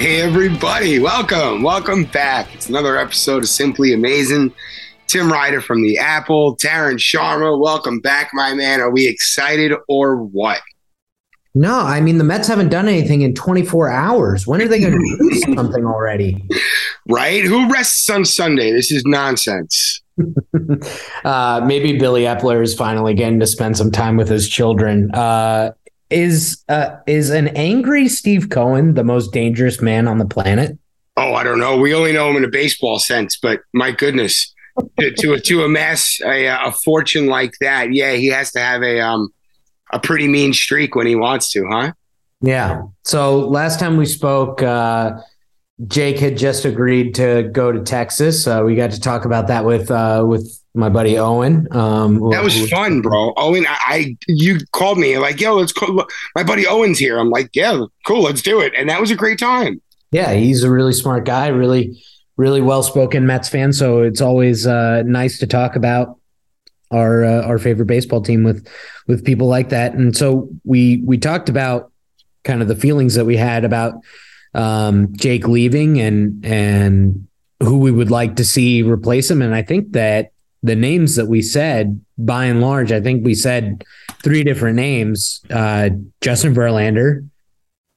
Hey, everybody, welcome. Welcome back. It's another episode of Simply Amazing. Tim Ryder from the Apple, Darren Sharma, welcome back, my man. Are we excited or what? No, I mean, the Mets haven't done anything in 24 hours. When are they going to do something already? Right? Who rests on Sunday? This is nonsense. uh, maybe Billy Eppler is finally getting to spend some time with his children. Uh, is uh, is an angry Steve Cohen the most dangerous man on the planet? Oh, I don't know. We only know him in a baseball sense, but my goodness, to to, to amass a, a fortune like that, yeah, he has to have a um a pretty mean streak when he wants to, huh? Yeah. So last time we spoke, uh, Jake had just agreed to go to Texas. Uh, we got to talk about that with uh, with my buddy Owen. Um, that was who, fun, bro. Owen, I, I, you called me like, yo, let's go. My buddy Owen's here. I'm like, yeah, cool, let's do it. And that was a great time. Yeah, he's a really smart guy, really, really well spoken Mets fan. So it's always uh, nice to talk about our uh, our favorite baseball team with with people like that. And so we we talked about kind of the feelings that we had about um, Jake leaving and and who we would like to see replace him. And I think that the names that we said, by and large, I think we said three different names. Uh, Justin Verlander,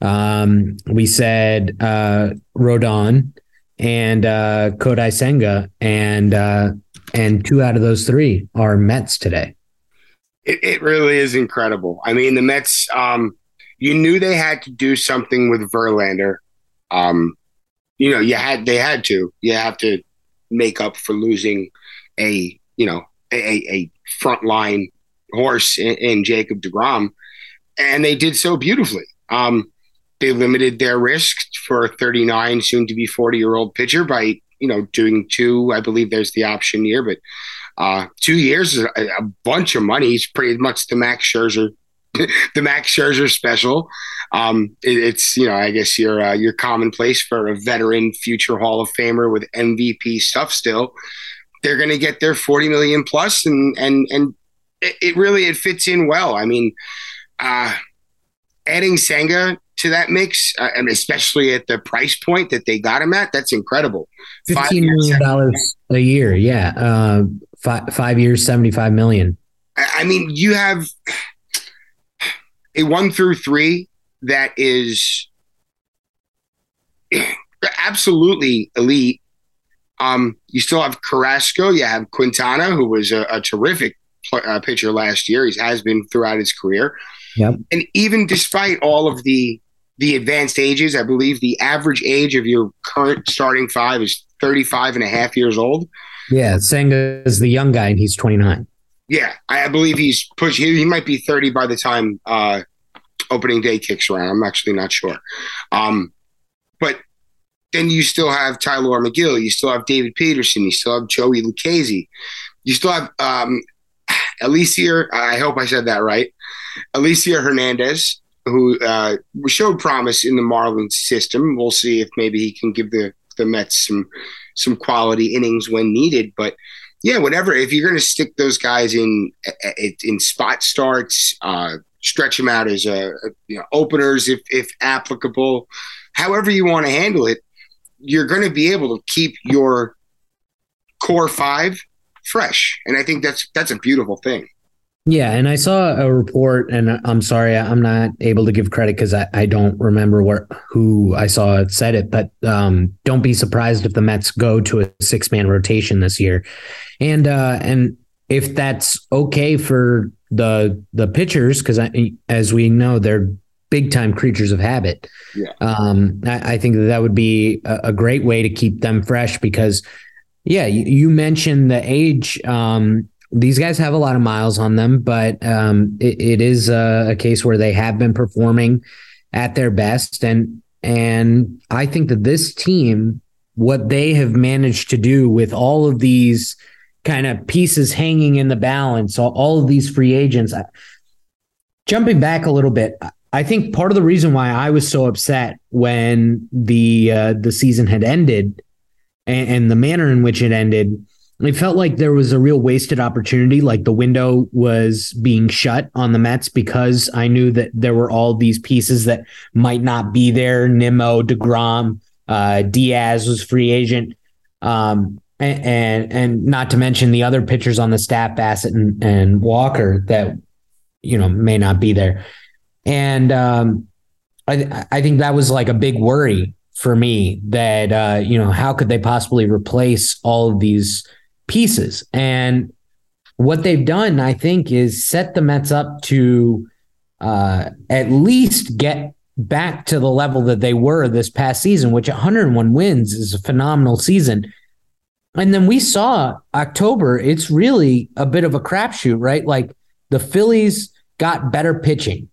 um, we said uh, Rodon, and uh, Kodai Senga, and uh, and two out of those three are Mets today. It, it really is incredible. I mean, the Mets. Um, you knew they had to do something with Verlander. Um, you know, you had they had to. You have to make up for losing a you know a, a frontline horse in, in Jacob Degrom, and they did so beautifully. Um, they limited their risk for a 39, soon to be 40 year old pitcher by you know doing two. I believe there's the option year, but uh, two years is a, a bunch of money. It's pretty much the Max Scherzer the Max Scherzer special. Um, it, it's you know I guess your uh, your commonplace for a veteran future Hall of Famer with MVP stuff still they're going to get their 40 million plus and and and it, really it fits in well. I mean uh adding senga to that mix uh, and especially at the price point that they got him at that's incredible. Fifteen million dollars a year yeah. Uh five, five years 75 million. I mean you have a one through three that is absolutely elite um, you still have Carrasco. You have Quintana, who was a, a terrific uh, pitcher last year. He has been throughout his career. Yep. And even despite all of the the advanced ages, I believe the average age of your current starting five is 35 and a half years old. Yeah, Senga is the young guy, and he's 29. Yeah, I believe he's push. He, he might be 30 by the time uh, opening day kicks around. I'm actually not sure. Um, but then you still have Tylor Megill, you still have David Peterson, you still have Joey Lucchesi, you still have um, Alicia. I hope I said that right. Elieser Hernandez, who uh, showed promise in the Marlins system. We'll see if maybe he can give the the Mets some some quality innings when needed. But yeah, whatever. If you're going to stick those guys in in spot starts, uh, stretch them out as you know, openers if if applicable. However you want to handle it, you're going to be able to keep your core five fresh, and I think that's that's a beautiful thing. Yeah, and I saw a report, and I'm sorry, I'm not able to give credit because I, I don't remember where who I saw said it, but um, don't be surprised if the Mets go to a six man rotation this year, and uh, and if that's okay for the the pitchers, because as we know, they're big time creatures of habit. Yeah. Um, I, I, think that that would be a, a, great way to keep them fresh because, yeah, you, you mentioned the age. Um, these guys have a lot of miles on them, but um, it, it is a, a, case where they have been performing at their best, and and I think that this team, what they have managed to do with all of these kind of pieces hanging in the balance, all, all of these free agents. Jumping back a little bit, I think part of the reason why I was so upset when the uh, the season had ended and, and, the manner in which it ended it felt like there was a real wasted opportunity. Like the window was being shut on the Mets because I knew that there were all these pieces that might not be there. Nimmo, Degrom, uh, Diaz was free agent, um, and, and, and not to mention the other pitchers on the staff, Bassett and, and Walker, that you know may not be there. And um, I I think that was like a big worry for me that uh, you know how could they possibly replace all of these pieces. And what they've done, I think, is set the Mets up to uh, at least get back to the level that they were this past season, which 101 wins is a phenomenal season. And then we saw October, it's really a bit of a crapshoot, right? Like the Phillies got better pitching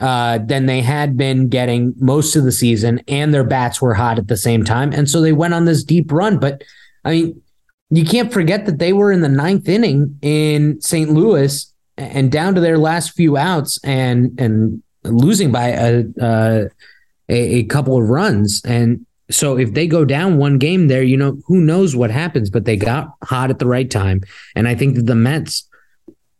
uh, than they had been getting most of the season, and their bats were hot at the same time. And so they went on this deep run. But I mean, you can't forget that they were in the ninth inning in St. Louis and down to their last few outs and and losing by a uh, a, a couple of runs. And so if they go down one game there, you know who knows what happens. But they got hot at the right time, and I think that the Mets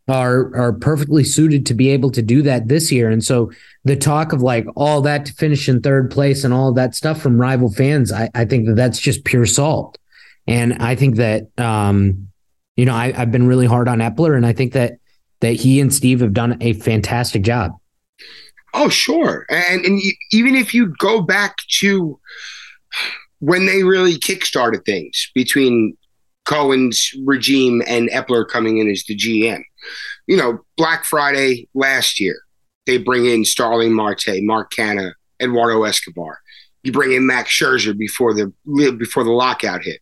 are are perfectly suited to be able to do that this year. And so the talk of like all that to finish in third place and all that stuff from rival fans, I, I think that that's just pure salt. And I think that, um, you know, I, I've been really hard on Eppler, and I think that that he and Steve have done a fantastic job. Oh, sure, and and even if you go back to when they really kickstarted things between Cohen's regime and Eppler coming in as the GM, you know, Black Friday last year, they bring in Starling Marte, Mark Canha, Eduardo Escobar. You bring in Max Scherzer before the before the lockout hit.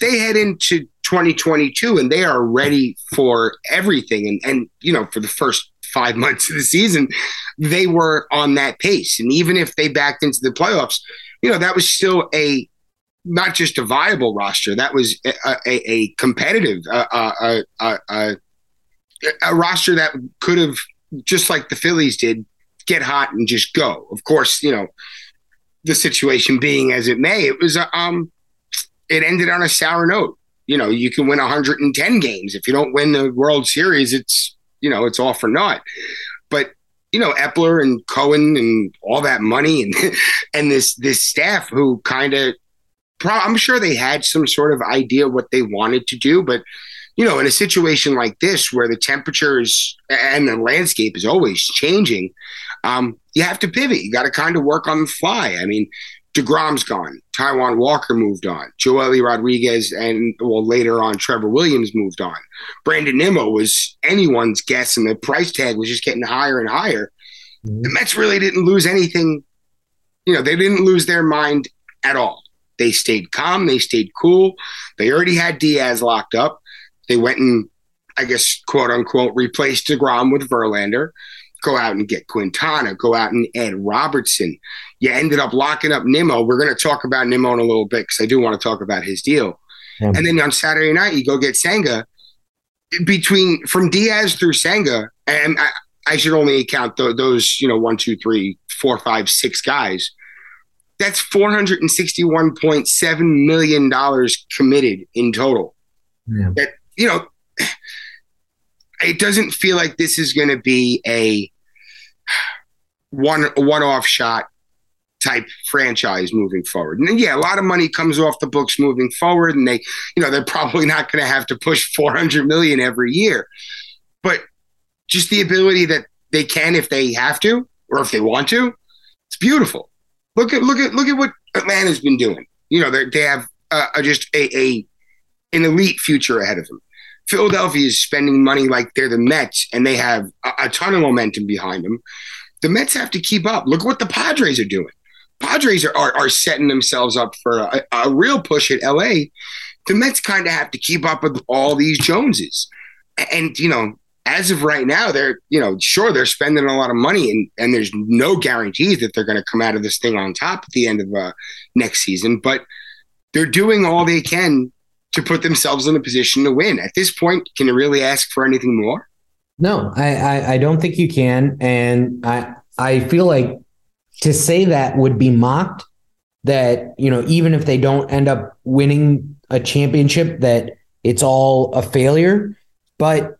They head into 2022 and they are ready for everything. And and you know, for the first five months of the season, they were on that pace. And even if they backed into the playoffs, you know, that was still a not just a viable roster. That was a, a, a competitive, uh, uh, uh, a roster that could have, just like the Phillies did, get hot and just go. Of course, you know, the situation being as it may, it was a, um, it ended on a sour note. You know, you can win 110 games if you don't win the World Series. It's you know, it's all for naught. But you know, Eppler and Cohen and all that money and and this this staff who kind of, I'm sure they had some sort of idea what they wanted to do, but you know, in a situation like this where the temperatures and the landscape is always changing, um, you have to pivot. You got to kind of work on the fly. I mean, DeGrom's gone. Taijuan Walker moved on. Joely Rodriguez and, well, later on, Trevor Williams moved on. Brandon Nimmo was anyone's guess, and the price tag was just getting higher and higher. Mm-hmm. The Mets really didn't lose anything. You know, they didn't lose their mind at all. They stayed calm. They stayed cool. They already had Diaz locked up. They went and, I guess, quote unquote, replaced DeGrom with Verlander go out and get Quintana, go out and add Robertson. You ended up locking up Nimmo. We're going to talk about Nimmo in a little bit because I do want to talk about his deal. Yeah. And then on Saturday night, you go get Senga. Between from Diaz through Senga, and I, I should only count th- those, you know, one, two, three, four, five, six guys. That's four hundred and sixty-one point seven million dollars committed in total. Yeah. That you know, it doesn't feel like this is going to be a one one off shot type franchise moving forward. And yeah, a lot of money comes off the books moving forward, and they, you know, they're probably not going to have to push 400 million every year, but just the ability that they can if they have to or if they want to, it's beautiful. Look at look at look at what Atlanta's been doing. You know, they they have uh, just a, a an elite future ahead of them. Philadelphia is spending money like they're the Mets and they have a, a ton of momentum behind them. The Mets have to keep up. Look what the Padres are doing. Padres are, are, are setting themselves up for a, a real push at LA. The Mets kind of have to keep up with all these Joneses. And, you know, as of right now, they're, you know, sure, they're spending a lot of money and, and there's no guarantees that they're going to come out of this thing on top at the end of uh, next season, but they're doing all they can to put themselves in a position to win. At this point, can you really ask for anything more? No, I, I, I don't think you can, and I I feel like to say that would be mocked. That you know, even if they don't end up winning a championship, that it's all a failure. But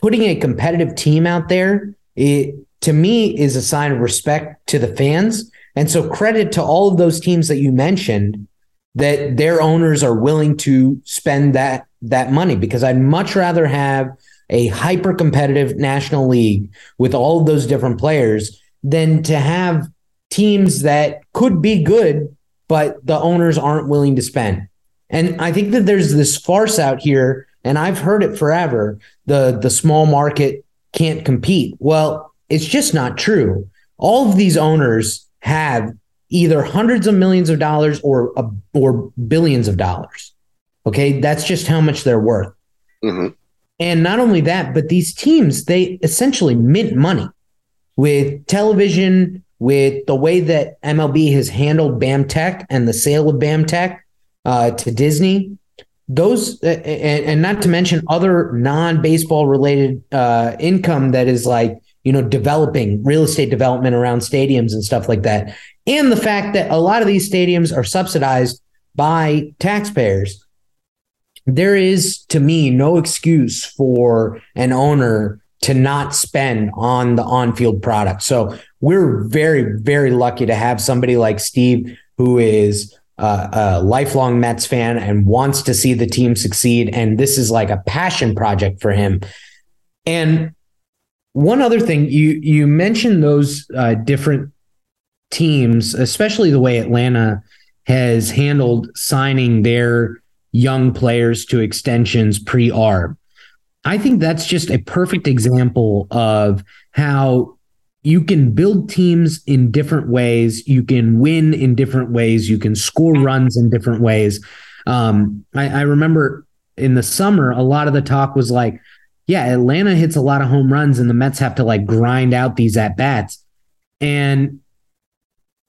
putting a competitive team out there, it to me is a sign of respect to the fans. And so credit to all of those teams that you mentioned that their owners are willing to spend that that money because I'd much rather have a hyper competitive national league with all of those different players than to have teams that could be good but the owners aren't willing to spend. And I think that there's this farce out here and I've heard it forever, the the small market can't compete. Well, it's just not true. All of these owners have either hundreds of millions of dollars or or billions of dollars. Okay, that's just how much they're worth. Mm-hmm. And not only that, but these teams they essentially mint money with television, with the way that MLB has handled BAM Tech and the sale of BAMTech uh, to Disney. Those and, and, not to mention other non-baseball related uh, income that is like you know developing real estate development around stadiums and stuff like that and the fact that a lot of these stadiums are subsidized by taxpayers. There is, to me, no excuse for an owner to not spend on the on field product. So we're very, very lucky to have somebody like Steve who is a, a lifelong Mets fan and wants to see the team succeed. And this is like a passion project for him. And one other thing, you you mentioned those uh, different teams, especially the way Atlanta has handled signing their young players to extensions pre ARB. I think that's just a perfect example of how you can build teams in different ways. You can win in different ways. You can score runs in different ways. Um, I, I remember in the summer, a lot of the talk was like, yeah, Atlanta hits a lot of home runs and the Mets have to like grind out these at bats. And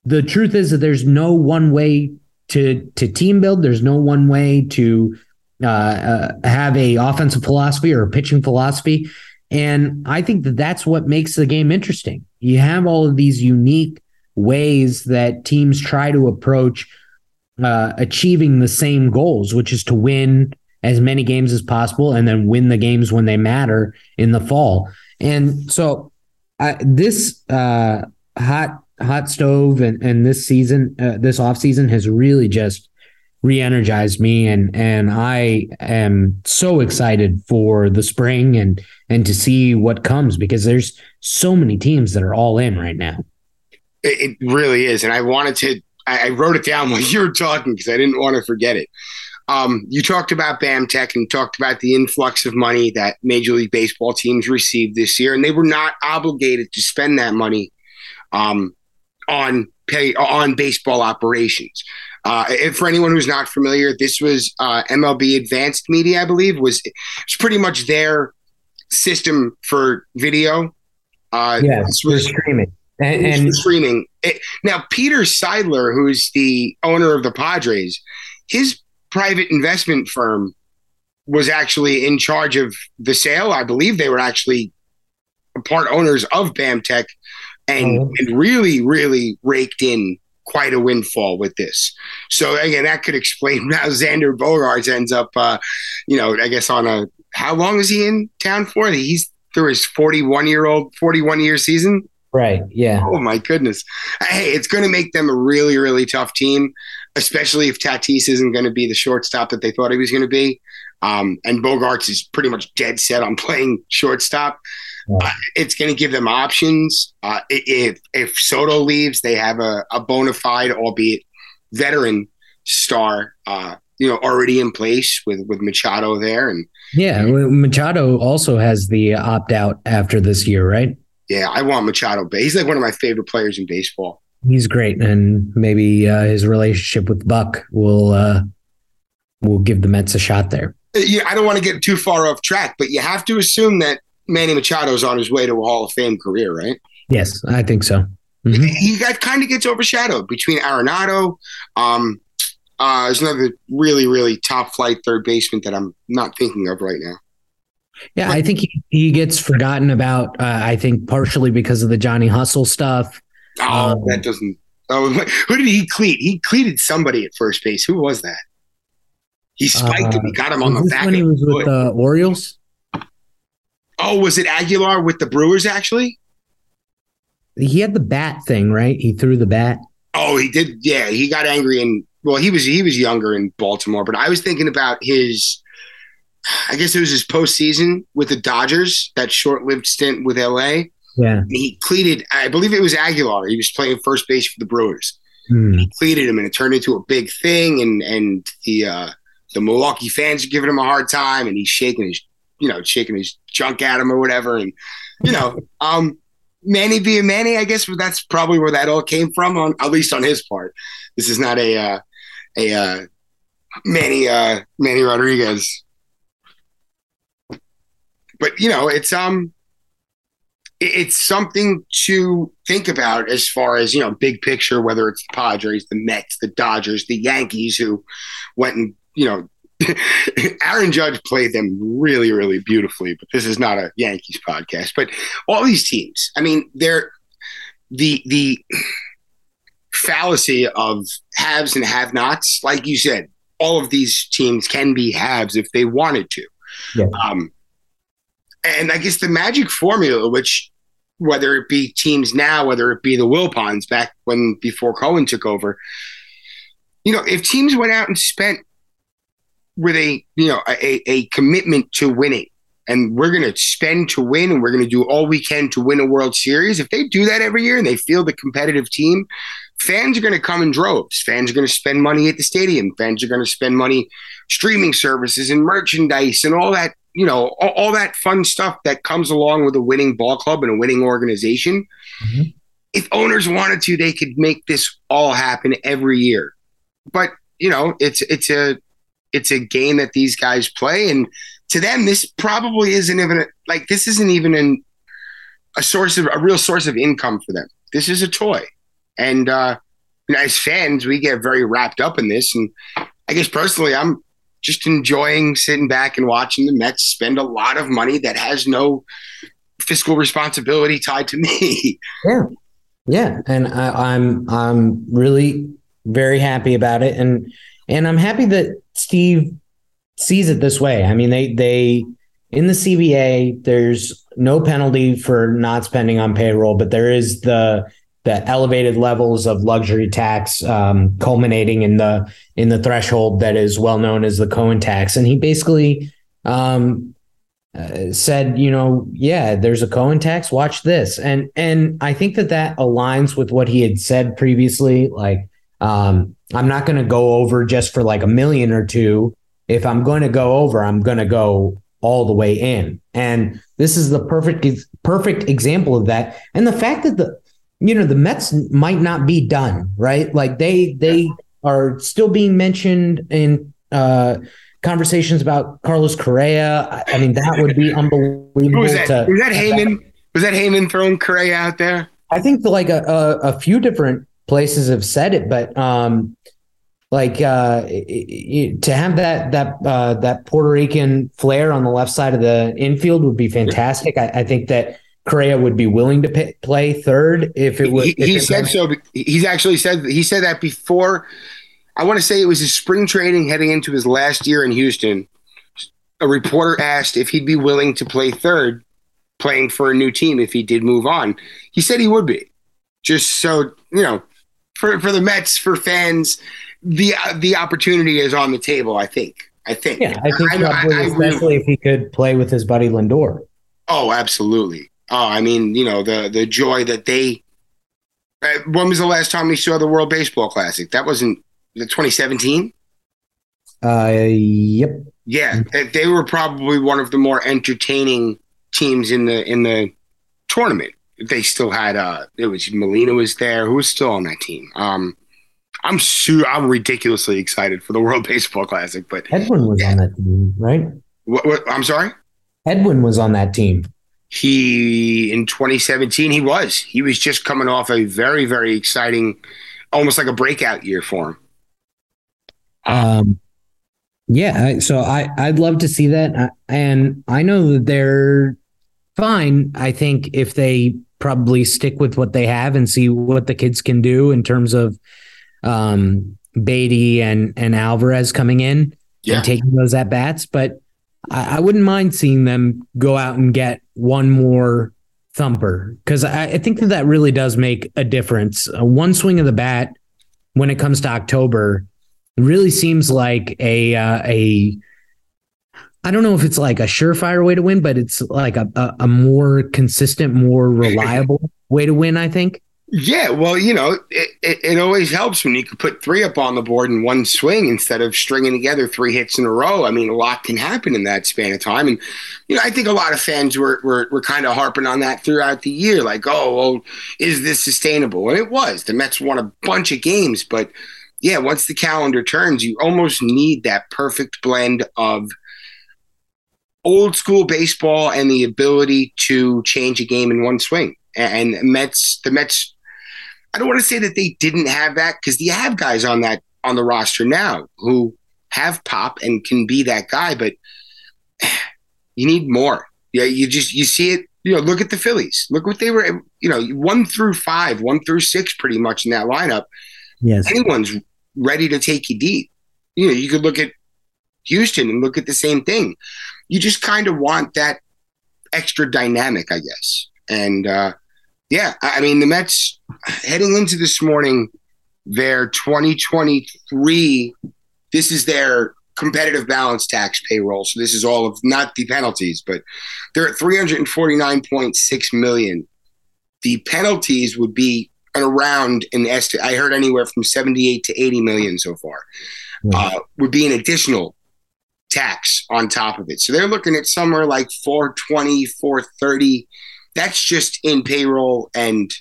the truth is that there's no one way to to team build. There's no one way to uh, uh, have a offensive philosophy or a pitching philosophy, and I think that that's what makes the game interesting. You have all of these unique ways that teams try to approach uh, achieving the same goals, which is to win as many games as possible and then win the games when they matter in the fall. And so, this uh, hot hot stove and, and this season, uh, this off season has really just re-energized me and and I am so excited for the spring and and to see what comes because there's so many teams that are all in right now. It really is, and I wanted to. I wrote it down while you were talking because I didn't want to forget it. Um, you talked about BAM Tech and talked about the influx of money that Major League Baseball teams received this year, and they were not obligated to spend that money um, on pay on baseball operations. Uh, for anyone who's not familiar, this was uh, MLB Advanced Media, I believe, was it's pretty much their system for video. Uh, yeah, was streaming and, and streaming. It, now, Peter Seidler, who's the owner of the Padres, his private investment firm was actually in charge of the sale. I believe they were actually part owners of BAMTech and, oh. and really, really raked in quite a windfall with this. So again, that could explain how Xander Bogaerts ends up, uh, you know, I guess on a how long is he in town for? He's through his 41 year old, 41 year season. Right. Yeah. Oh my goodness. Hey, it's going to make them a really, really tough team, especially if Tatis isn't going to be the shortstop that they thought he was going to be. Um, and Bogaerts is pretty much dead set on playing shortstop. Uh, it's going to give them options. Uh, if if Soto leaves, they have a, a bona fide, albeit veteran star, uh, you know, already in place with with Machado there, and yeah, Machado also has the opt out after this year, right? Yeah, I want Machado. He's like one of my favorite players in baseball. He's great, and maybe uh, his relationship with Buck will uh, will give the Mets a shot there. Uh, yeah, I don't want to get too far off track, but you have to assume that Manny Machado is on his way to a Hall of Fame career, right? Yes, I think so. Mm-hmm. He got, kind of gets overshadowed between Arenado. Um, uh, there's another really, really top flight third baseman that I'm not thinking of right now. Yeah, I think he, he gets forgotten about. Uh, I think partially because of the Johnny Hustle stuff. Oh, um, that doesn't. Oh, who did he cleat? He cleated somebody at first base. Who was that? He spiked uh, him. He got him on the back. When he was with the Orioles. Oh, was it Aguilar with the Brewers? Actually, he had the bat thing, right? He threw the bat. Oh, he did. Yeah, he got angry and well, he was he was younger in Baltimore, but I was thinking about his. I guess it was his postseason with the Dodgers, that short-lived stint with LA. Yeah, he cleated. I believe it was Aguilar. He was playing first base for the Brewers. Hmm. He cleated him, and it turned into a big thing. And and the uh, the Milwaukee fans are giving him a hard time, and he's shaking his, you know, shaking his junk at him or whatever. And you know, um, Manny via Manny, I guess that's probably where that all came from, on at least on his part. This is not a uh, a uh, Manny uh, Manny Rodriguez, but you know, it's um, it's something to think about as far as you know, big picture. Whether it's the Padres, the Mets, the Dodgers, the Yankees, who went and you know Aaron Judge played them really, really beautifully, but this is not a Yankees podcast. But all these teams, I mean, they're the the fallacy of haves and have nots. Like you said, all of these teams can be haves if they wanted to. Yeah. Um, and I guess the magic formula, which whether it be teams now, whether it be the Wilpons back when before Cohen took over, you know, if teams went out and spent with a you know a, a commitment to winning and we're going to spend to win and we're going to do all we can to win a world series if they do that every year and they feel the competitive team fans are going to come in droves. Fans are going to spend money at the stadium. Fans are going to spend money streaming services and merchandise and all that you know all, all that fun stuff that comes along with a winning ball club and a winning organization mm-hmm. if owners wanted to they could make this all happen every year but you know it's it's a it's a game that these guys play, and to them, this probably isn't even a, like this isn't even an, a source of a real source of income for them. This is a toy, and uh, you know, as fans, we get very wrapped up in this. And I guess personally, I'm just enjoying sitting back and watching the Mets spend a lot of money that has no fiscal responsibility tied to me. Yeah, yeah, and I, I'm I'm really very happy about it, and and I'm happy that Steve sees it this way. I mean, they they in the CBA, there's no penalty for not spending on payroll, but there is the the elevated levels of luxury tax um, culminating in the in the threshold that is well known as the Cohen tax. And he basically um, uh, said, you know, yeah, there's a Cohen tax. Watch this, and and I think that that aligns with what he had said previously, like um, I'm not going to go over just for like a million or two. If I'm going to go over, I'm going to go all the way in. And this is the perfect perfect example of that. And the fact that the you know the Mets might not be done, right? Like they they are still being mentioned in uh conversations about Carlos Correa. I mean, that would be unbelievable. was that? To, was that Heyman? Was that Heyman throwing Correa out there? I think like a, a, a few different places have said it, but um, like uh, to have that that uh, that Puerto Rican flair on the left side of the infield would be fantastic. I, I think that Correa would be willing to pay, play third if it was. He, he said so. He's actually said he said that before. I want to say it was his spring training heading into his last year in Houston. A reporter asked if he'd be willing to play third, playing for a new team if he did move on. He said he would be, just so you know for for the Mets for fans, the uh, the opportunity is on the table. I think. I think. Yeah, I think I, probably, I, I, especially if he could play with his buddy Lindor. Oh, absolutely. Oh, I mean, you know the the joy that they. Uh, when was the last time we saw the World Baseball Classic? That wasn't the 2017. Uh, yep. Yeah, they, they were probably one of the more entertaining teams in the in the tournament they still had uh it was Molina was there. Who was still on that team? Um I'm su- I'm ridiculously excited for the World Baseball Classic, but Edwin was on that team, right? What, what I'm sorry? Edwin was on that team. He in 2017 he was. He was just coming off a very very exciting almost like a breakout year for him. Um yeah, so I I'd love to see that and I know that they're fine. I think if they probably stick with what they have and see what the kids can do in terms of um, Baty and and Alvarez coming in. yeah. and taking those at bats. But I, I, wouldn't mind seeing them go out and get one more thumper because I, I, think that that really does make a difference. Uh, one swing of the bat when it comes to October really seems like a uh, a I don't know if it's like a surefire way to win, but it's like a, a, a more consistent, more reliable way to win, I think. Yeah, well, you know, it, it, it, always helps when you can put three up on the board in one swing instead of stringing together three hits in a row. I mean, a lot can happen in that span of time. And, you know, I think a lot of fans were, were, were kind of harping on that throughout the year. Like, oh, well, is this sustainable? And it was. The Mets won a bunch of games. But, yeah, once the calendar turns, you almost need that perfect blend of old school baseball and the ability to change a game in one swing. And Mets, the Mets I don't want to say that they didn't have that because you have guys on that on the roster now who have pop and can be that guy, but you need more. Yeah, you just you see it. You know, look at the Phillies. Look what they were. You know, one through five, one through six, pretty much in that lineup. Yes, anyone's ready to take you deep. You know, you could look at Houston and look at the same thing. You just kind of want that extra dynamic, I guess. And uh, yeah, I mean, the Mets heading into this morning, their 2023, this is their competitive balance tax payroll. So this is all of not the penalties, but they're at 349.6 million. The penalties would be around an estimate. I heard anywhere from 78 to 80 million so far. Mm-hmm. Uh, would be an additional tax on top of it. So they're looking at somewhere like 420, 430. That's just in payroll and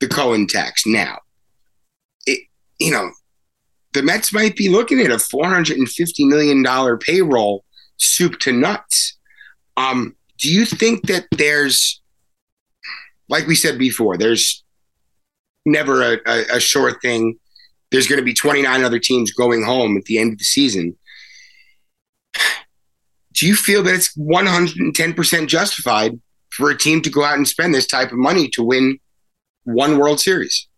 the Cohen tax now. It, you know, the Mets might be looking at a $450 million payroll soup to nuts. Um, do you think that there's, like we said before, there's never a, a, a sure thing. There's going to be 29 other teams going home at the end of the season. Do you feel that it's 110% justified for a team to go out and spend this type of money to win one World Series.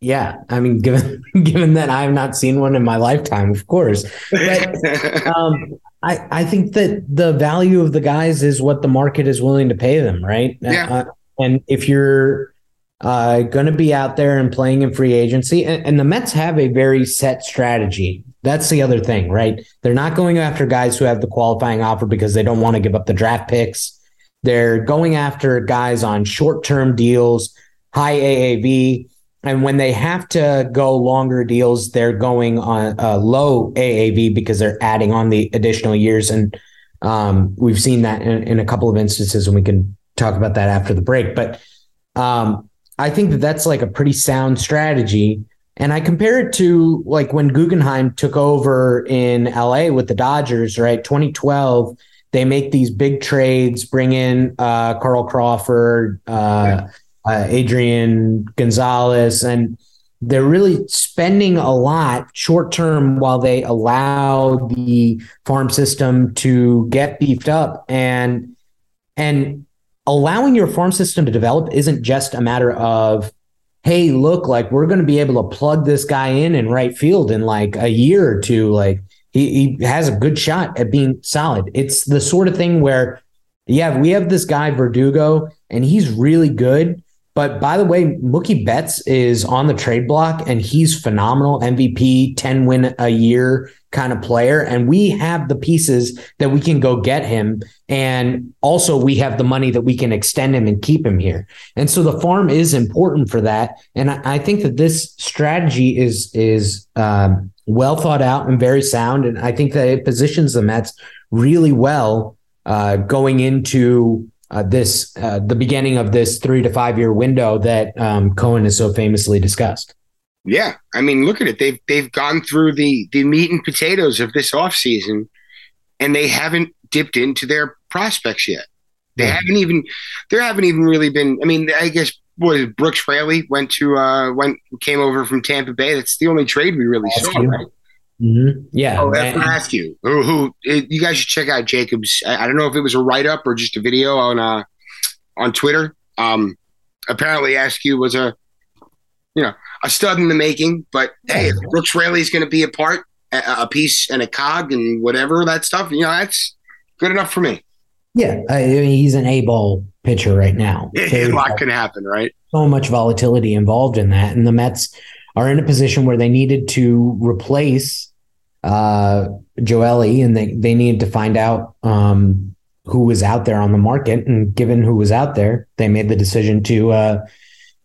Yeah, I mean, given given that I have not seen one in my lifetime, of course. But um, I I think that the value of the guys is what the market is willing to pay them, right? Yeah. Uh, and if you're uh, going to be out there and playing in free agency, and, and the Mets have a very set strategy. That's the other thing, right? They're not going after guys who have the qualifying offer because they don't want to give up the draft picks they're going after guys on short term deals, high AAV. And when they have to go longer deals, they're going on a low AAV because they're adding on the additional years. And um, we've seen that in, in, a couple of instances, and we can talk about that after the break. But um, I think that that's like a pretty sound strategy. And I compare it to like when Guggenheim took over in LA with the Dodgers, right? 2012 they make these big trades, bring in uh, Carl Crawford, uh, uh, Adrian Gonzalez, and they're really spending a lot short term while they allow the farm system to get beefed up. And and allowing your farm system to develop isn't just a matter of hey look like we're going to be able to plug this guy in in right field in like a year or two like he, he has a good shot at being solid. It's the sort of thing where, yeah, we have this guy Verdugo, and he's really good. But by the way, Mookie Betts is on the trade block, and he's phenomenal MVP, 10 win a year kind of player. And we have the pieces that we can go get him. And also, we have the money that we can extend him and keep him here. And so the farm is important for that. And I, think that this strategy is, is, um, well thought out and very sound. And I think that it positions the Mets really well uh, going into uh, this uh, the beginning of this three to five year window that um, Cohen has so famously discussed. Yeah, I mean, look at it. They've they've gone through the the meat and potatoes of this off season, and they haven't dipped into their prospects yet. They yeah. haven't even there haven't even really been. I mean, I guess was Brooks Raley went to uh went came over from Tampa Bay. That's the only trade we really saw, right? Mm-hmm. Yeah. Oh, that's what I ask you. Who, who it, you guys should check out Jacobs. I, I, don't know if it was a write up or just a video on uh on Twitter. Um, apparently, Askew was a you know a stud in the making. But hey, if Brooks Raley is going to be a part a, a piece and a cog and whatever that stuff. You know, that's good enough for me. Yeah, I mean, he's an A ball pitcher right now. a lot can happen, right? So much volatility involved in that, and the Mets are in a position where they needed to replace uh, and they they needed to find out um, who was out there on the market. And given who was out there, they made the decision to uh,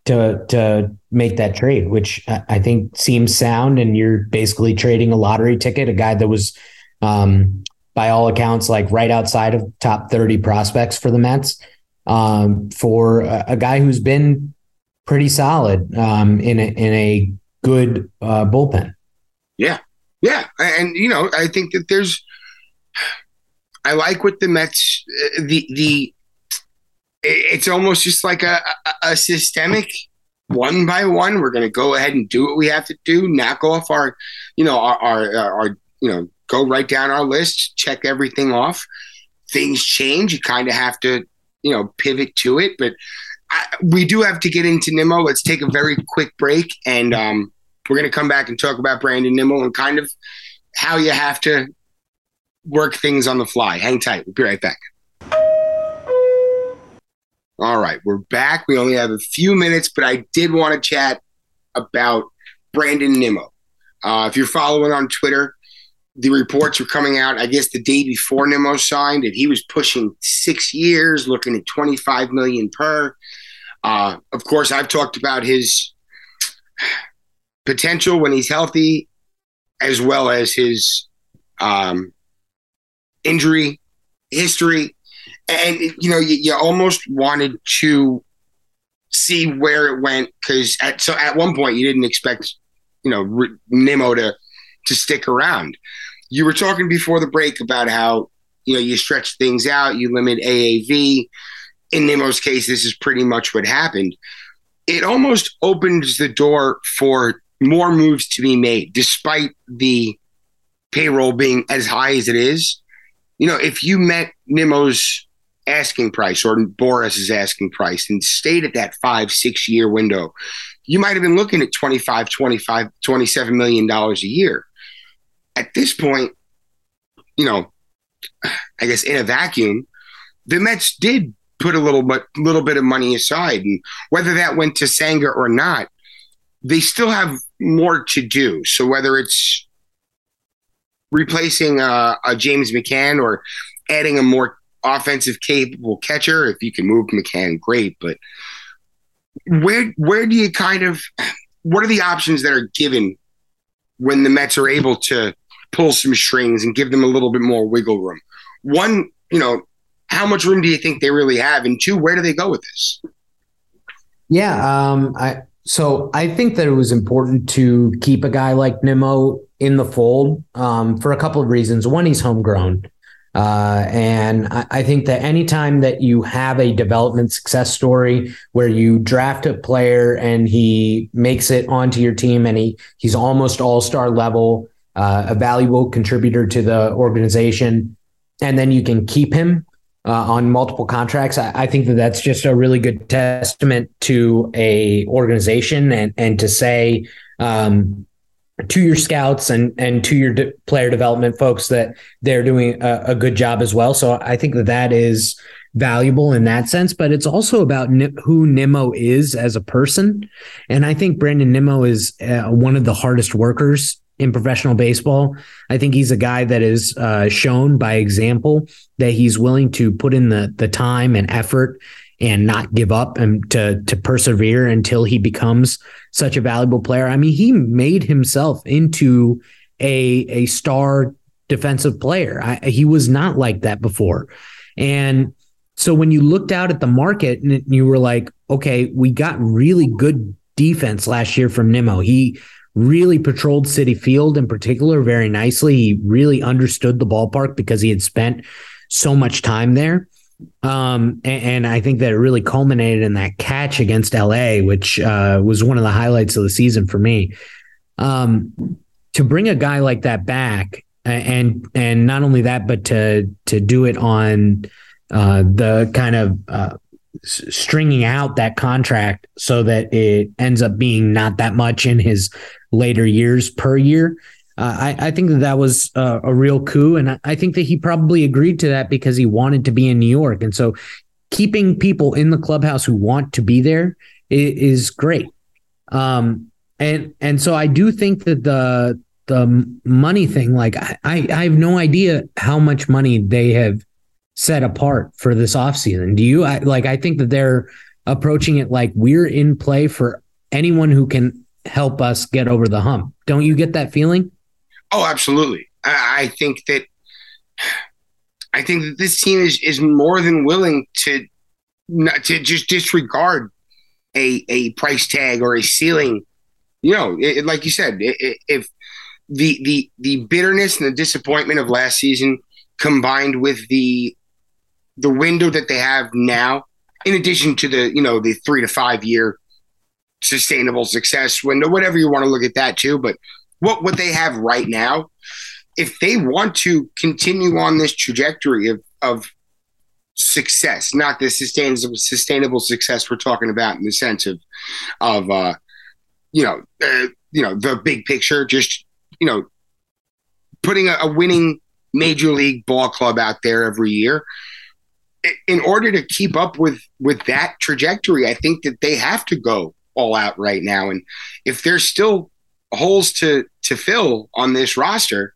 to to make that trade, which I think seems sound. And you're basically trading a lottery ticket, a guy that was, um, by all accounts, like right outside of top thirty prospects for the Mets, um, for a, a, guy who's been pretty solid um, in a in a good uh, bullpen. Yeah, yeah, and you know, I think that there's. I like what the Mets uh, the the. It's almost just like a, a, systemic one by one. We're going to go ahead and do what we have to do. Knock off our, you know, our, our, our you know, go right down our list, check everything off. Things change. You kind of have to, you know, pivot to it. But I, we do have to get into Nimmo. Let's take a very quick break and um, we're going to come back and talk about Brandon Nimmo and kind of how you have to work things on the fly. Hang tight. We'll be right back. All right, we're back. We only have a few minutes, but I did want to chat about Brandon Nimmo. Uh, if you're following on Twitter, the reports were coming out, I guess, the day before Nimmo signed, and he was pushing six years, looking at 25 million per. Uh, of course, I've talked about his potential when he's healthy, as well as his um, injury history. And, you know, you, you almost wanted to see where it went because at so at one point you didn't expect, you know, R- to to stick around. You were talking before the break about how you know you stretch things out, you limit AAV. In Nimmo's case, this is pretty much what happened. It almost opens the door for more moves to be made, despite the payroll being as high as it is. You know, if you met Nimmo's asking price or Boras's asking price and stayed at that five, six year window, you might have been looking at 25, 25, 27 million dollars a year. At this point, you know, I guess in a vacuum, the Mets did put a little bit little bit of money aside. And whether that went to Senga or not, they still have more to do. So whether it's replacing a, a James McCann or adding a more offensive capable catcher, if you can move McCann, great. But where where do you kind of what are the options that are given when the Mets are able to pull some strings and give them a little bit more wiggle room? One, you know, how much room do you think they really have? And two, where do they go with this? Yeah, um, I so I think that it was important to keep a guy like Nimmo in the fold um, for a couple of reasons. One, he's homegrown. Uh, and I, I, think that anytime that you have a development success story where you draft a player and he makes it onto your team and he he's almost all star level, uh, a valuable contributor to the organization, and then you can keep him uh, on multiple contracts. I, I, think that that's just a really good testament to a organization and and to say um, to your scouts and and to your de- player development folks that they're doing a, a, good job as well. So I think that that is valuable in that sense, but it's also about who Nimmo is as a person. And I think Brandon Nimmo is uh, one of the hardest workers in professional baseball. I think he's a guy that is uh, shown by example that he's willing to put in the the time and effort and not give up and to to persevere until he becomes such a valuable player. I mean, he made himself into a a star defensive player. I, he was not like that before, and so when you looked out at the market and you were like, okay, we got really good defense last year from Nimmo. He really patrolled Citi Field in particular very nicely. He really understood the ballpark because he had spent so much time there. Um, and, and, I think that it really culminated in that catch against LA, which uh, was one of the highlights of the season for me. Um, to bring a guy like that back, and and not only that, but to to do it on uh, the kind of uh, stringing out that contract so that it ends up being not that much in his later years per year. Uh, I, I, think that that was uh, a real coup, and I, I think that he probably agreed to that because he wanted to be in New York, and so keeping people in the clubhouse who want to be there is, is great. Um, and and so I do think that the the money thing, like I, I have no idea how much money they have set apart for this offseason. Do you I, like? I think that they're approaching it like we're in play for anyone who can help us get over the hump. Don't you get that feeling? Oh, absolutely. I, I think that I think that this team is is more than willing to not to just disregard a a price tag or a ceiling. You know, it, like you said, it, if the the the bitterness and the disappointment of last season combined with the the window that they have now, in addition to the you know the three to five year sustainable success window, whatever you want to look at that too. But what what they have right now, if they want to continue on this trajectory of of success, not the sustainable sustainable success we're talking about in the sense of of uh, you know uh, you know the big picture, just you know putting a, a winning major league ball club out there every year in order to keep up with with that trajectory, I think that they have to go all out right now. And if there's still holes to to fill on this roster,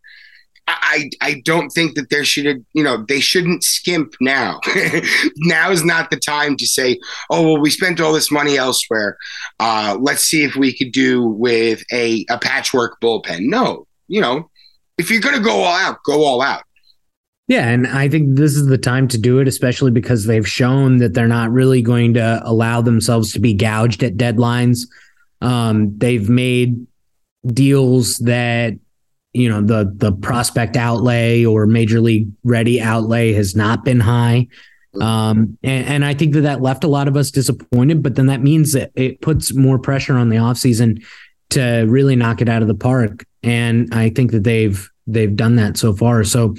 I I don't think that there should you know they shouldn't skimp now. now is not the time to say, oh well, we spent all this money elsewhere. Uh, let's see if we could do with a a patchwork bullpen. No, you know, if you're gonna go all out, go all out. Yeah, and I think this is the time to do it, especially because they've shown that they're not really going to allow themselves to be gouged at deadlines. Um, they've made deals that you know the the prospect outlay or major league ready outlay has not been high. Um, and, and, I think that that left a lot of us disappointed, but then that means that it puts more pressure on the offseason to really knock it out of the park. And I think that they've they've done that so far. So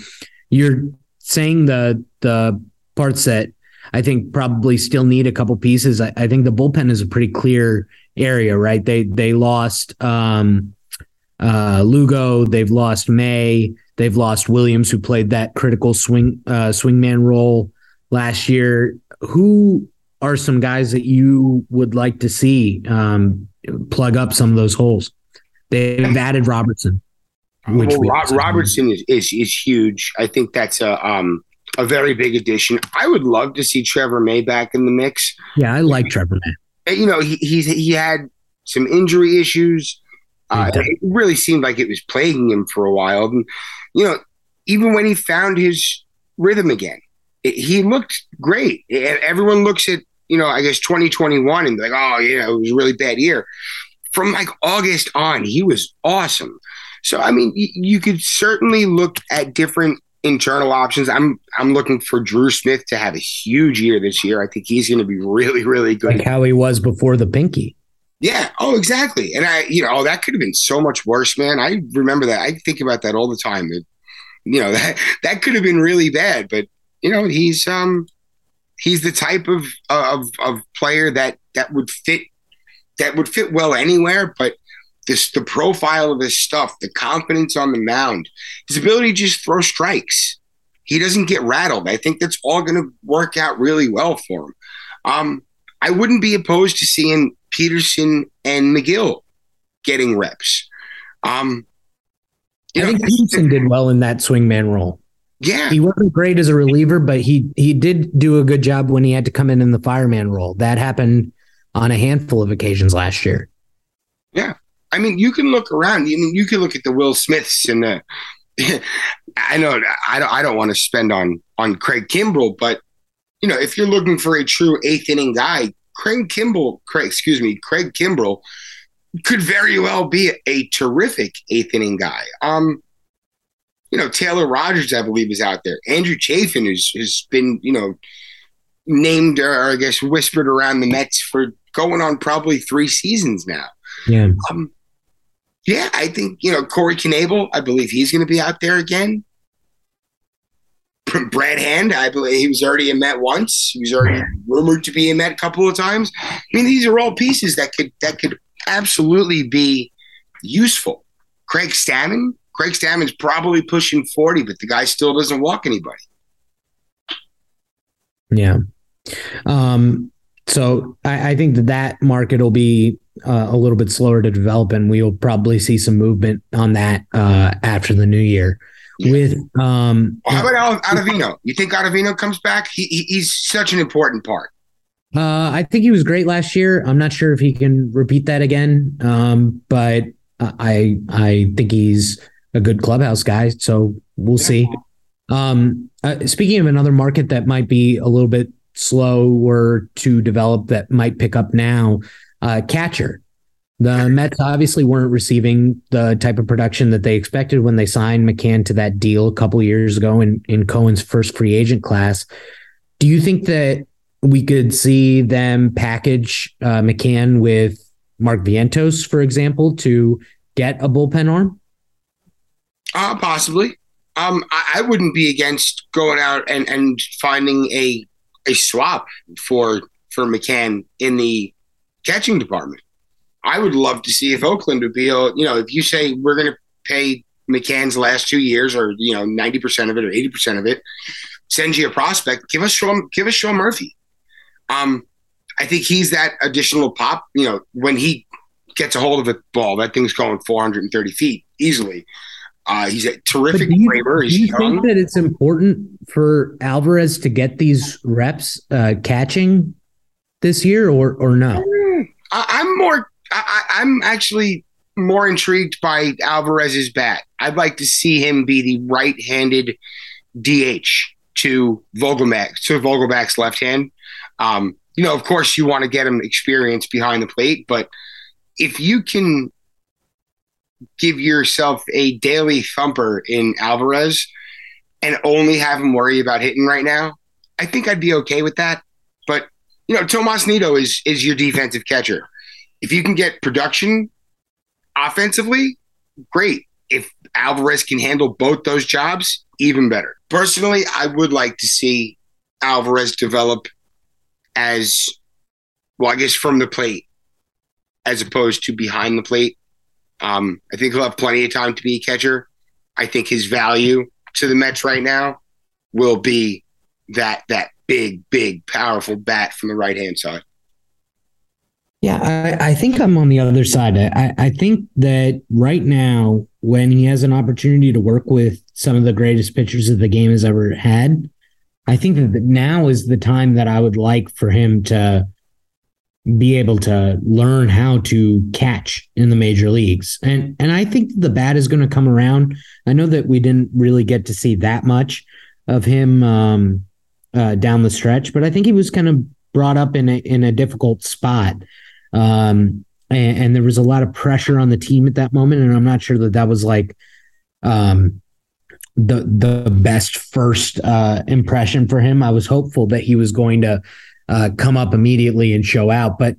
you're saying the the parts that I think probably still need a couple pieces. I, I, think the bullpen is a pretty clear area, right? They they lost um, uh, Lugo, they've lost May, they've lost Williams, who played that critical swing uh, swingman role last year. Who are some guys that you would like to see um, plug up some of those holes? They've added Robertson. Which well, Robertson is, is, is huge. I think that's a um a very big addition. I would love to see Trevor May back in the mix. Yeah, I like Trevor May. You know, he he, he had some injury issues. Uh, it really seemed like it was plaguing him for a while. And you know, even when he found his rhythm again, it, he looked great. And Everyone looks at you know, I guess 2021 and like, oh yeah, it was a really bad year. From like August on, he was awesome. So I mean, you, you could certainly look at different internal options. I'm I'm looking for Drew Smith to have a huge year this year. I think he's going to be really really good. Like how he was before the pinky. Yeah. Oh, exactly. And I, you know, oh, that could have been so much worse, man. I remember that. I think about that all the time. That, you know, that that could have been really bad. But you know, he's um, he's the type of of of player that that would fit that would fit well anywhere. But this the profile of his stuff, the confidence on the mound, his ability to just throw strikes. He doesn't get rattled. I think that's all going to work out really well for him. Um, I wouldn't be opposed to seeing Peterson and Megill getting reps. Um, I know, think Peterson did well in that swingman role. Yeah, he wasn't great as a reliever, but he he did do a good job when he had to come in in the fireman role. That happened on a handful of occasions last year. Yeah, I mean, you can look around. I mean, you can look at the Will Smiths and the. I know I don't. I don't want to spend on on Craig Kimbrel, but you know, if you're looking for a true eighth inning guy, Craig Kimbrel, Craig, excuse me, Craig Kimbrel could very well be a terrific eighth inning guy. Um, you know, Taylor Rogers, I believe, is out there. Andrew Chafin has, has been, you know, named or I guess whispered around the Mets for going on probably three seasons now. Yeah. Um, yeah, I think, you know, Corey Knebel, I believe he's going to be out there again. Brad Hand, I believe he was already in Met once. He was already rumored to be in Met a couple of times. I mean, these are all pieces that could that could absolutely be useful. Craig Stammen, Craig Stammen's probably pushing 40, but the guy still doesn't walk anybody. Yeah. Um, so I, I think that that market will be uh, a little bit slower to develop, and we will probably see some movement on that uh, after the new year. Yeah. With um, how about Ottavino? You think Ottavino comes back? He, he, he's such an important part. Uh, I think he was great last year. I'm not sure if he can repeat that again, um, but I I think he's a good clubhouse guy. So we'll see. Um, uh, speaking of another market that might be a little bit slower to develop, that might pick up now, uh, catcher. The Mets obviously weren't receiving the type of production that they expected when they signed McCann to that deal a couple years ago in, in Cohen's first free agent class. Do you think that we could see them package uh, McCann with Mark Vientos, for example, to get a bullpen arm? Uh, possibly. Um, I, I wouldn't be against going out and, and finding a a swap for for McCann in the catching department. I would love to see if Oakland would be, able, you know, if you say we're going to pay McCann's last two years, or you know, ninety percent of it or eighty percent of it, send you a prospect. Give us Sean, give us Sean Murphy. Um, I think he's that additional pop. You know, when he gets a hold of a ball, that thing's going 430 feet easily. Uh, he's a terrific do you, framer. He's do you young. think that it's important for Alvarez to get these reps uh, catching this year, or or no? I, am more. I, I'm actually more intrigued by Alvarez's bat. I'd like to see him be the right-handed DH to Vogelbach to Vogelbach's left hand. Um, you know, of course, you want to get him experience behind the plate, but if you can give yourself a daily thumper in Alvarez and only have him worry about hitting right now, I think I'd be okay with that. But you know, Tomas Nido is is your defensive catcher. If you can get production offensively, great. If Alvarez can handle both those jobs, even better. Personally, I would like to see Alvarez develop as well, I guess from the plate as opposed to behind the plate. Um, I think he'll have plenty of time to be a catcher. I think his value to the Mets right now will be that that big, big, powerful bat from the right hand side. Yeah, I, I, think I'm on the other side. I, I think that right now, when he has an opportunity to work with some of the greatest pitchers that the game has ever had, I think that now is the time that I would like for him to be able to learn how to catch in the major leagues. And and I think the bat is going to come around. I know that we didn't really get to see that much of him um, uh, down the stretch, but I think he was kind of brought up in a in a difficult spot. Um, and, and, there was a lot of pressure on the team at that moment, and I'm not sure that that was like um, the the best first uh, impression for him. I was hopeful that he was going to uh, come up immediately and show out. But,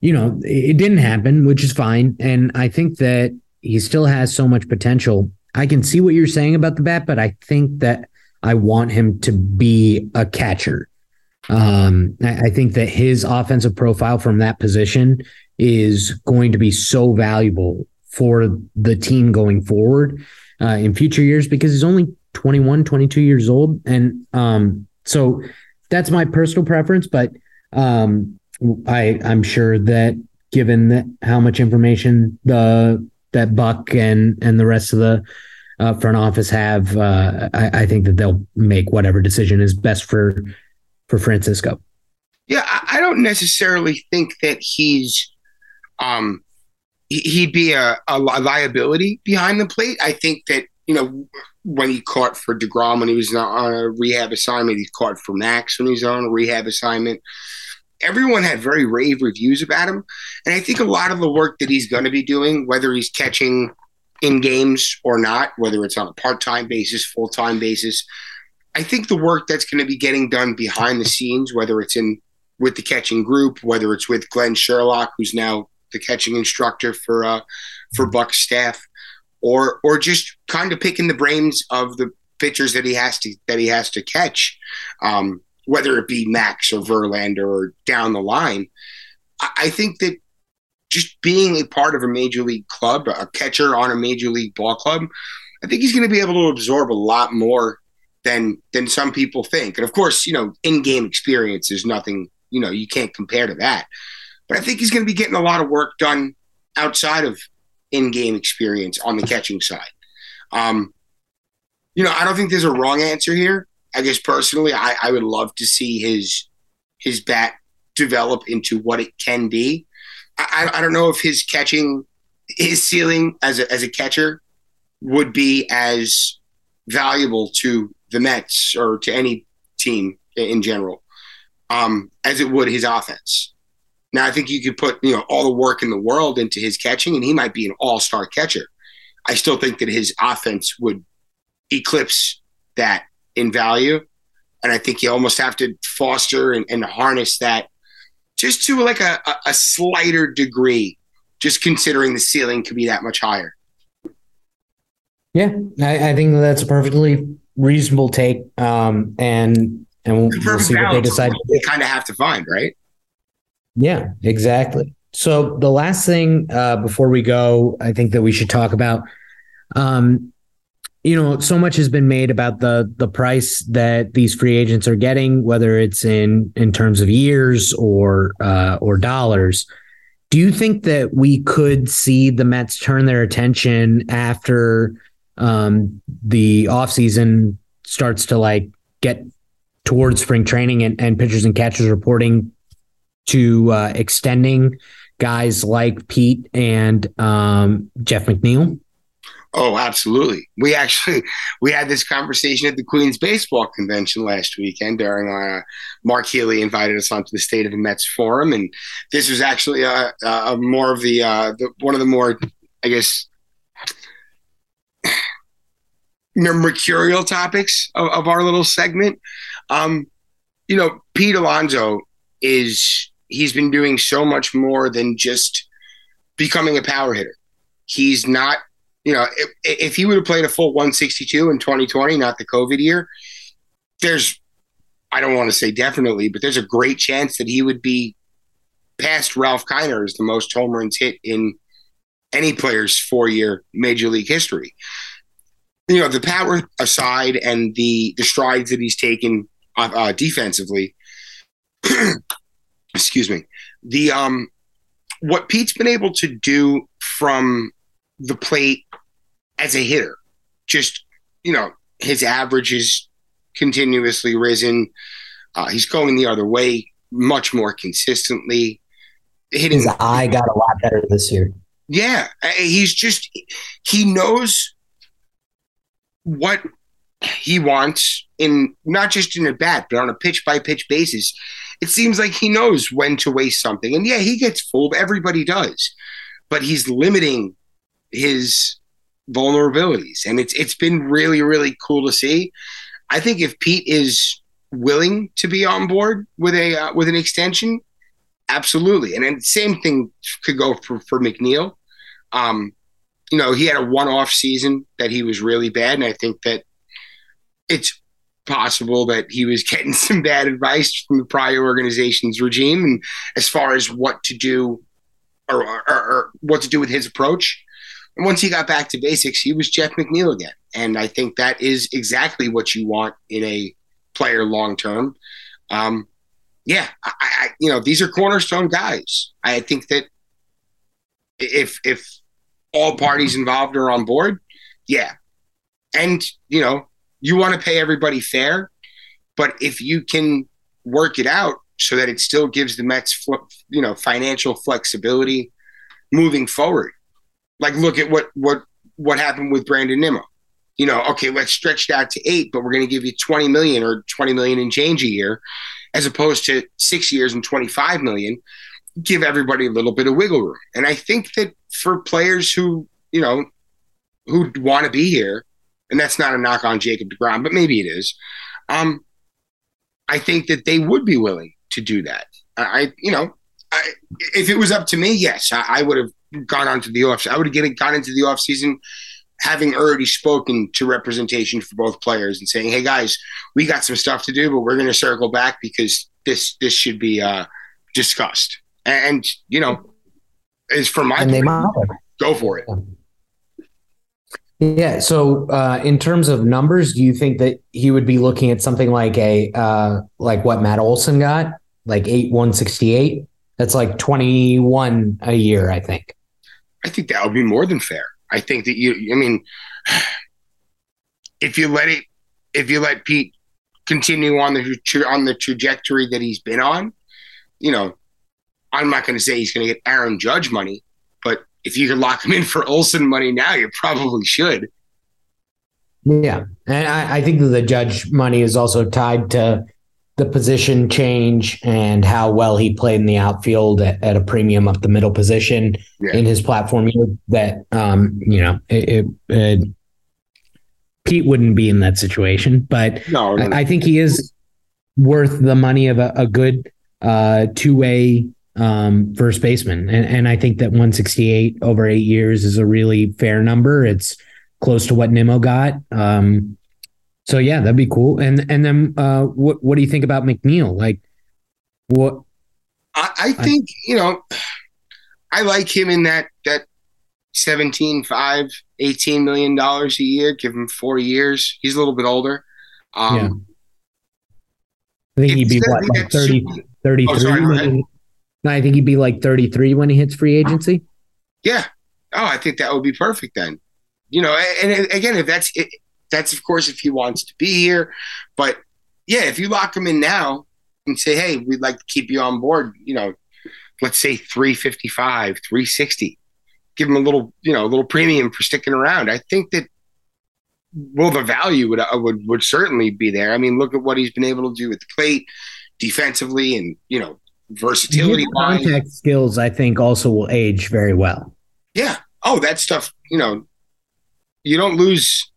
you know, it, didn't happen, which is fine. And I think that he still has so much potential. I can see what you're saying about the bat, but I think that I want him to be a catcher. Um, I, I think that his offensive profile from that position is going to be so valuable for the team going forward uh, in future years because he's only 21, 22 years old. And um, so that's my personal preference, but um, I I'm sure that given that how much information the that Buck and and the rest of the uh, front office have, uh, I, I, think that they'll make whatever decision is best for for Francisco. Yeah, I don't necessarily think that he's um he'd be a, a liability behind the plate. I think that you know when he caught for DeGrom when he was on a rehab assignment. He caught for Max when he was on a rehab assignment. Everyone had very rave reviews about him. And I think a lot of the work that he's going to be doing, whether he's catching in games or not, whether it's on a part time basis, full time basis, I think the work that's going to be getting done behind the scenes, whether it's in with the catching group, whether it's with Glenn Sherlock, who's now the catching instructor for uh, for Buck's staff, or or just kind of picking the brains of the pitchers that he has to that he has to catch, um, whether it be Max or Verlander or down the line. I, I think that just being a part of a major league club, a catcher on a major league ball club, I think he's going to be able to absorb a lot more than than some people think. And of course, you know, in-game experience is nothing, you know, you can't compare to that. But I think he's going to be getting a lot of work done outside of in-game experience on the catching side. Um, you know, I don't think there's a wrong answer here. I guess personally, I, I would love to see his his bat develop into what it can be. I, I don't know if his catching, his ceiling as a, as a catcher would be as valuable to the Mets or to any team in general um, as it would his offense. Now, I think you could put you know all the work in the world into his catching, and he might be an all star catcher. I still think that his offense would eclipse that in value, and I think you almost have to foster and, and harness that just to like a, a, a slighter degree, just considering the ceiling could be that much higher. Yeah, I, I think that's a perfectly reasonable take. Um, and and we'll, we'll see what they decide. They kind of have to find, right? Yeah, exactly. So the last thing uh, before we go, I think that we should talk about. Um, you know, so much has been made about the the price that these free agents are getting, whether it's in in terms of years or uh, or dollars. Do you think that we could see the Mets turn their attention after um, the offseason starts to like get towards spring training and, and pitchers and catchers reporting to uh, extending guys like Pete and um, Jeff McNeil? Oh, absolutely. We actually we had this conversation at the Queens baseball convention last weekend during our uh, Mark Healy invited us onto the State of the Mets forum, and this was actually a, a, a more of the, uh, the one of the more I guess mercurial topics of, of our little segment. Um, you know, Pete Alonso is he's been doing so much more than just becoming a power hitter. He's not, you know, if, if he would have played a full 162 in 2020, not the COVID year, there's, I don't want to say definitely, but there's a great chance that he would be past Ralph Kiner as the most home runs hit in any player's four year major league history you know the power aside and the the strides that he's taken uh, uh defensively. excuse me. The um, what Pete's been able to do from the plate as a hitter, just you know, his average is continuously risen. Uh, he's going the other way much more consistently. Hitting his eye got a lot better this year. Yeah, he's just he knows what he wants in not just in a bat, but on a pitch by pitch basis. It seems like he knows when to waste something. And yeah, he gets fooled. Everybody does. But he's limiting his vulnerabilities. And it's it's been really, really cool to see. I think if Pete is willing to be on board with a uh, with an extension, absolutely. And then same thing could go for, for McNeil. Um, you know, he had a one off season that he was really bad. And I think that it's possible that he was getting some bad advice from the prior organization's regime and as far as what to do or, or, or, what to do with his approach. And once he got back to basics, he was Jeff McNeil again. And I think that is exactly what you want in a player long term. Um, yeah, I, I, you know, these are cornerstone guys. I think that if if all parties involved are on board, yeah. And, you know, you want to pay everybody fair, but if you can work it out so that it still gives the Mets, you know, financial flexibility moving forward. Like, look at what what what happened with Brandon Nimmo. You know, okay, let's stretch that to eight, but we're going to give you 20 million or 20 million in change a year, as opposed to six years and 25 million. Give everybody a little bit of wiggle room. And I think that for players who, you know, who want to be here, and that's not a knock on Jacob DeGrom, but maybe it is. Um, I think that they would be willing to do that. I, you know, I, if it was up to me, yes, I, I would have gone on to the off. I would have gone into the off season having already spoken to representation for both players and saying, "Hey guys, we got some stuff to do, but we're going to circle back because this this should be uh, discussed." And you know, is for my and they go for it. Yeah. So, uh, in terms of numbers, do you think that he would be looking at something like a uh, like what Matt Olson got, like eight one sixty eight? That's like twenty one a year, I think. I think that would be more than fair. I think that you. I mean, if you let it, if you let Pete continue on the on the trajectory that he's been on, you know, I'm not going to say he's going to get Aaron Judge money, but if you could lock him in for Olson money now, you probably should. Yeah, and I, I think that the Judge money is also tied to the position change and how well he played in the outfield at, at a premium up the middle position yeah. in his platform. That um, you know, it, it, it, Pete wouldn't be in that situation, but no, no, no. I, think he is worth the money of a, a good uh, two way um, first baseman. And, and I think that 168 over eight years is a really fair number. It's close to what Nimmo got. Um, so yeah, that'd be cool. And and then uh, what what do you think about McNeil? Like what? I, I think I, you know, I like him in that that 17, 5, 18 million dollars a year. Give him four years. He's a little bit older. Um, yeah. I think he'd be what, like 30, 33? Oh, sorry, no, I think he'd be like 33 when he hits free agency. Yeah. Oh, I think that would be perfect then. You know, and, and again, if that's it, that's of course if he wants to be here, but yeah, if you lock him in now and say, hey, we'd like to keep you on board, you know, let's say 355, 360, give him a little, you know, a little premium for sticking around. I think that well, the value would uh, would would certainly be there. I mean, look at what he's been able to do with the plate defensively, and you know, versatility. contact skills, I think, also will age very well. Yeah. Oh, that stuff. You know, you don't lose.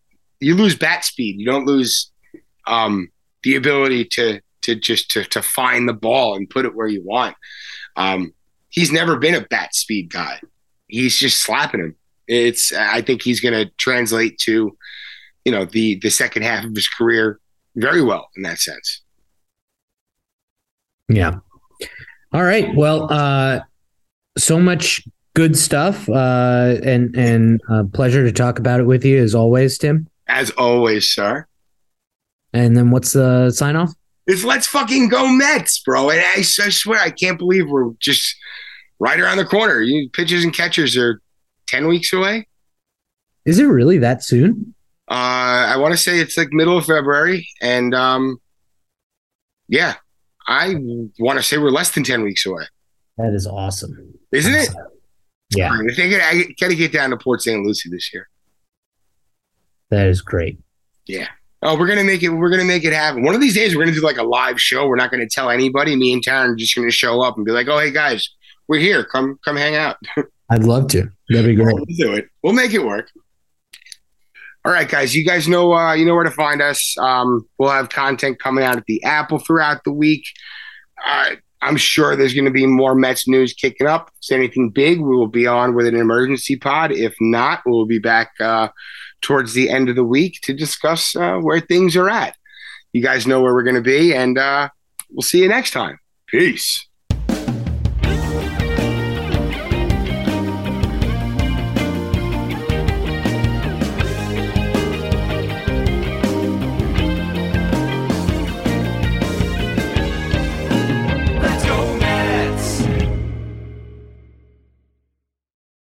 You lose bat speed. You don't lose um, the ability to to just to to find the ball and put it where you want. Um, he's never been a bat speed guy. He's just slapping him. It's. I think he's going to translate to, you know, the the second half of his career very well in that sense. Yeah. All right. Well, uh, so much good stuff, uh, and and uh, pleasure to talk about it with you as always, Tim. As always, sir. And then what's the sign off? It's let's fucking go Mets, bro. And I, I swear I can't believe we're just right around the corner. You pitchers and catchers are ten weeks away. Is it really that soon? Uh, I want to say it's like middle of February, and um, yeah, I want to say we're less than 10 weeks away. That is awesome. Isn't it? Yeah. I think I got to get down to Port St. Lucie this year. That is great. Yeah. Oh, we're gonna make it. We're gonna make it happen. One of these days, we're gonna do like a live show. We're not gonna tell anybody. Me and Taryn are just gonna show up and be like, "Oh, hey guys, we're here. Come, come hang out." I'd love to. That'd be great. We'll do it. We'll make it work. All right, guys, you guys know uh, you know where to find us. Um, we'll have content coming out at the Apple throughout the week. Uh, I'm sure there's going to be more Mets news kicking up. If it's anything big, we will be on with an emergency pod. If not, we'll be back uh, towards the end of the week to discuss uh, where things are at. You guys know where we're going to be, and uh, we'll see you next time. Peace.